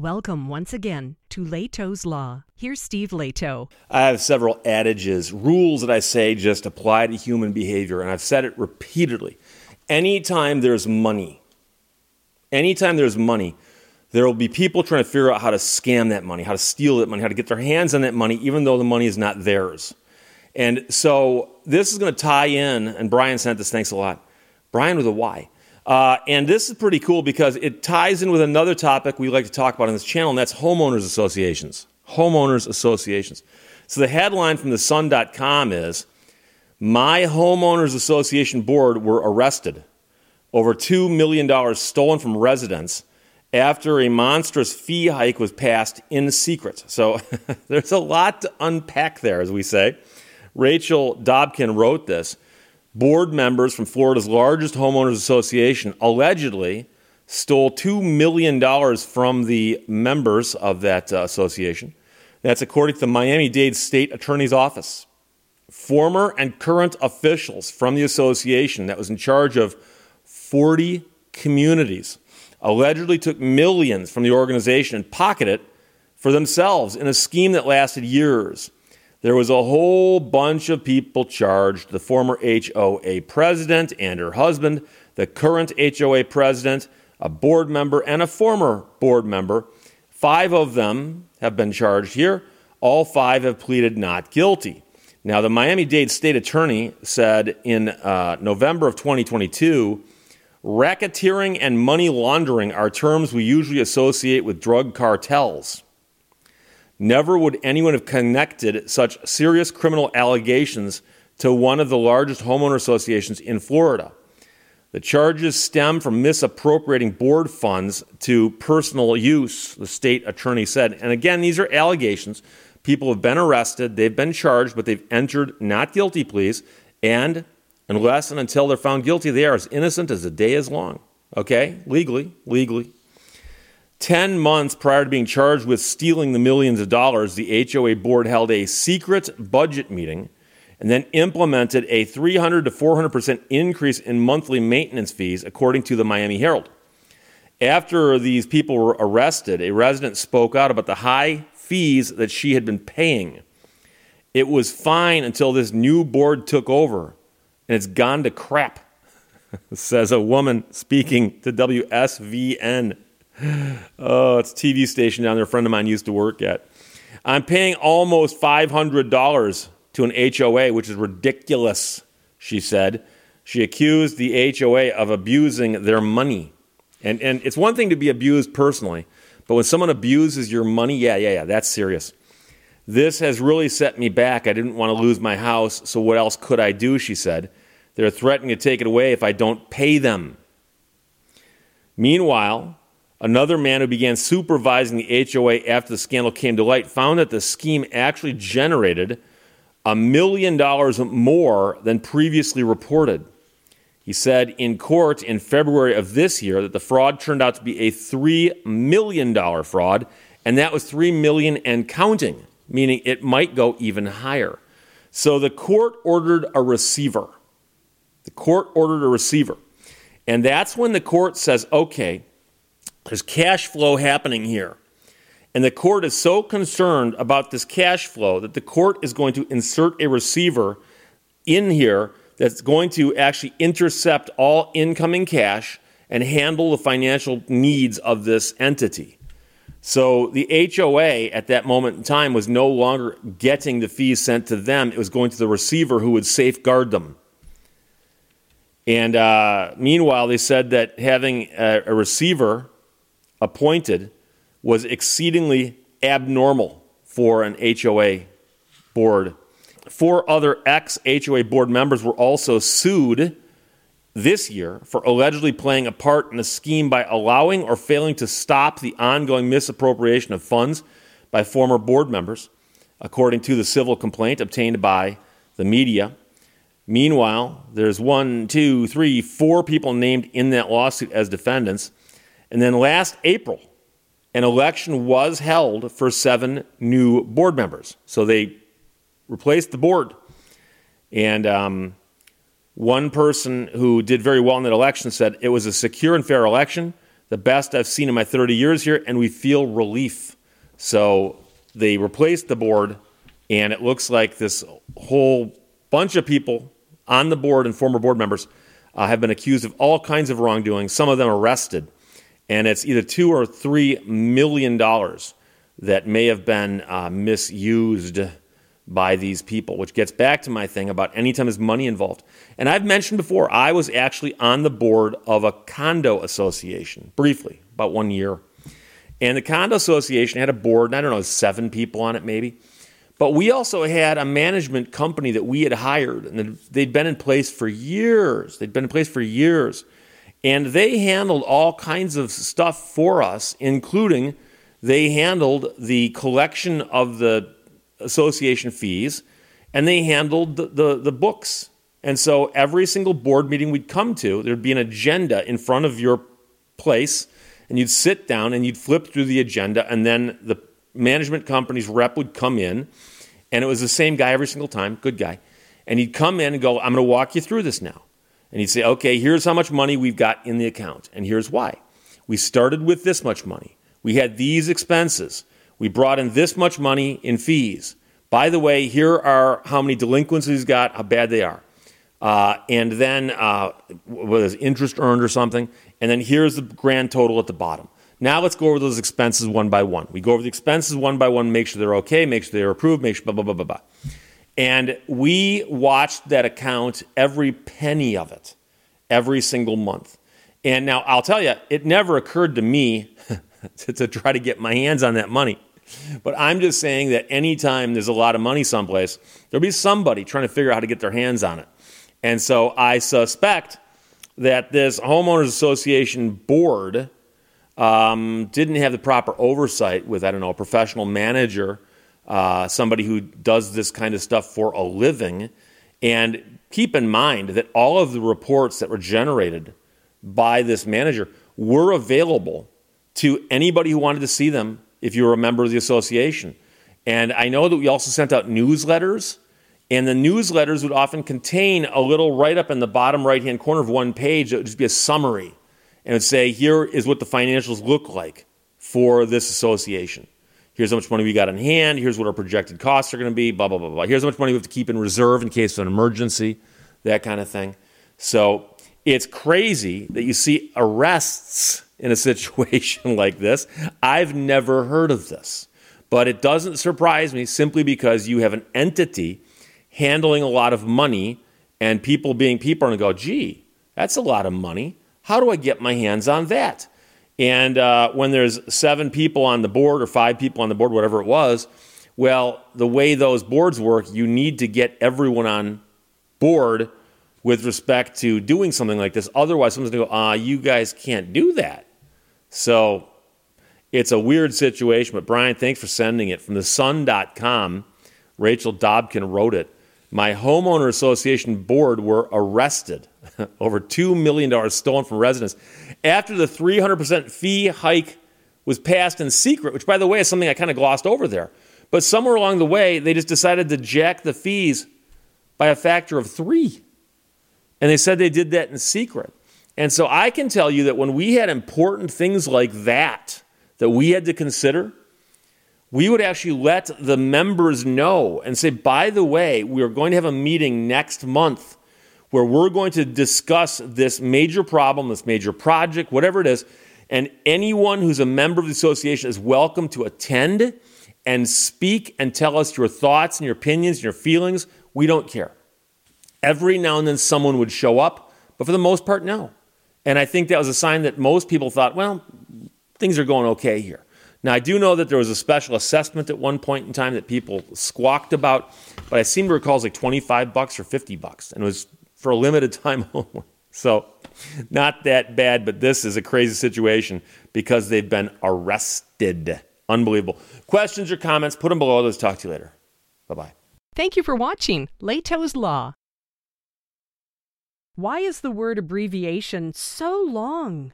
Welcome once again to Lehto's Law. Here's Steve Lehto. I have several adages, rules that I say just apply to human behavior, and I've said it repeatedly. Anytime there's money, anytime there's money, there will be people trying to figure out how to scam that money, how to steal that money, how to get their hands on that money, even though the money is not theirs. And so this is going to tie in, and Brian sent this, thanks a lot. Brian with a Y. Uh, and this is pretty cool because it ties in with another topic we like to talk about on this channel, and that's homeowners associations. Homeowners associations. So the headline from the sun.com is My Homeowners Association Board were arrested. Over $2 million stolen from residents after a monstrous fee hike was passed in secret. So there's a lot to unpack there, as we say. Rachel Dobkin wrote this board members from Florida's largest homeowners association allegedly stole $2 million from the members of that uh, association. That's according to the Miami Dade State Attorney's Office. Former and current officials from the association that was in charge of 40 communities allegedly took millions from the organization and pocketed it for themselves in a scheme that lasted years. There was a whole bunch of people charged the former HOA president and her husband, the current HOA president, a board member, and a former board member. Five of them have been charged here. All five have pleaded not guilty. Now, the Miami Dade state attorney said in uh, November of 2022 racketeering and money laundering are terms we usually associate with drug cartels. Never would anyone have connected such serious criminal allegations to one of the largest homeowner associations in Florida. The charges stem from misappropriating board funds to personal use, the state attorney said. And again, these are allegations. People have been arrested, they've been charged, but they've entered not guilty pleas. And unless and until they're found guilty, they are as innocent as the day is long. Okay? Legally, legally. 10 months prior to being charged with stealing the millions of dollars, the HOA board held a secret budget meeting and then implemented a 300 to 400% increase in monthly maintenance fees, according to the Miami Herald. After these people were arrested, a resident spoke out about the high fees that she had been paying. It was fine until this new board took over, and it's gone to crap, says a woman speaking to WSVN. Oh, it's a TV station down there a friend of mine used to work at. I'm paying almost $500 to an HOA, which is ridiculous, she said. She accused the HOA of abusing their money. And, and it's one thing to be abused personally, but when someone abuses your money, yeah, yeah, yeah, that's serious. This has really set me back. I didn't want to lose my house, so what else could I do? She said. They're threatening to take it away if I don't pay them. Meanwhile, Another man who began supervising the HOA after the scandal came to light found that the scheme actually generated a million dollars more than previously reported. He said in court in February of this year that the fraud turned out to be a $3 million fraud, and that was 3 million and counting, meaning it might go even higher. So the court ordered a receiver. The court ordered a receiver. And that's when the court says, okay, there's cash flow happening here. And the court is so concerned about this cash flow that the court is going to insert a receiver in here that's going to actually intercept all incoming cash and handle the financial needs of this entity. So the HOA at that moment in time was no longer getting the fees sent to them, it was going to the receiver who would safeguard them. And uh, meanwhile, they said that having a, a receiver appointed was exceedingly abnormal for an HOA board. Four other ex HOA board members were also sued this year for allegedly playing a part in a scheme by allowing or failing to stop the ongoing misappropriation of funds by former board members, according to the civil complaint obtained by the media. Meanwhile, there's one, two, three, four people named in that lawsuit as defendants. And then last April, an election was held for seven new board members. So they replaced the board. And um, one person who did very well in that election said it was a secure and fair election. the best I've seen in my 30 years here, and we feel relief. So they replaced the board, and it looks like this whole bunch of people on the board and former board members uh, have been accused of all kinds of wrongdoing, some of them arrested. And it's either two or three million dollars that may have been uh, misused by these people, which gets back to my thing about anytime there's money involved. And I've mentioned before, I was actually on the board of a condo association, briefly, about one year. And the condo association had a board, and I don't know, seven people on it maybe. But we also had a management company that we had hired, and they'd been in place for years. They'd been in place for years. And they handled all kinds of stuff for us, including they handled the collection of the association fees and they handled the, the, the, books. And so every single board meeting we'd come to, there'd be an agenda in front of your place, and you'd sit down and you'd flip through the agenda, and then the management company's rep would come in, and it was the same guy every single time, good guy. And he'd come in and go, I'm going to walk you through this now. And he'd say, okay, here's how much money we've got in the account, and here's why. We started with this much money. We had these expenses. We brought in this much money in fees. By the way, here are how many delinquencies he's got, how bad they are. Uh, and then uh, was interest earned or something. And then here's the grand total at the bottom. Now let's go over those expenses one by one. We go over the expenses one by one, make sure they're okay, make sure they're approved, make sure blah, blah, blah, blah, blah. And we watched that account, every penny of it, every single month. And now I'll tell you, it never occurred to me to, to try to get my hands on that money. But I'm just saying that anytime there's a lot of money someplace, there'll be somebody trying to figure out how to get their hands on it. And so I suspect that this homeowners association board um, didn't have the proper oversight with, I don't know, a professional manager, uh, somebody who does this kind of stuff for a living. And keep in mind that all of the reports that were generated by this manager were available to anybody who wanted to see them if you were a member of the association. And I know that we also sent out newsletters, and the newsletters would often contain a little write up in the bottom right hand corner of one page that would just be a summary and would say, here is what the financials look like for this association. Here's how much money we got in hand. Here's what our projected costs are going to be, blah, blah, blah, blah. Here's how much money we have to keep in reserve in case of an emergency, that kind of thing. So it's crazy that you see arrests in a situation like this. I've never heard of this, but it doesn't surprise me simply because you have an entity handling a lot of money and people being people and go, gee, that's a lot of money. How do I get my hands on that? And uh, when there's seven people on the board or five people on the board, whatever it was, well, the way those boards work, you need to get everyone on board with respect to doing something like this. Otherwise, someone's going to go, ah, you guys can't do that. So it's a weird situation. But Brian, thanks for sending it. From the sun.com, Rachel Dobkin wrote it. My homeowner association board were arrested over $2 million stolen from residents after the 300% fee hike was passed in secret, which, by the way, is something I kind of glossed over there. But somewhere along the way, they just decided to jack the fees by a factor of three. And they said they did that in secret. And so I can tell you that when we had important things like that that we had to consider, we would actually let the members know and say, by the way, we are going to have a meeting next month where we're going to discuss this major problem, this major project, whatever it is. And anyone who's a member of the association is welcome to attend and speak and tell us your thoughts and your opinions and your feelings. We don't care. Every now and then someone would show up, but for the most part, no. And I think that was a sign that most people thought, well, things are going okay here. Now, I do know that there was a special assessment at one point in time that people squawked about, but I seem to recall it was like 25 bucks or 50 bucks, and it was for a limited time only. So, not that bad, but this is a crazy situation because they've been arrested. Unbelievable. Questions or comments, put them below. Let's talk to you later. Bye bye. Thank you for watching Lehto's Law. Why is the word abbreviation so long?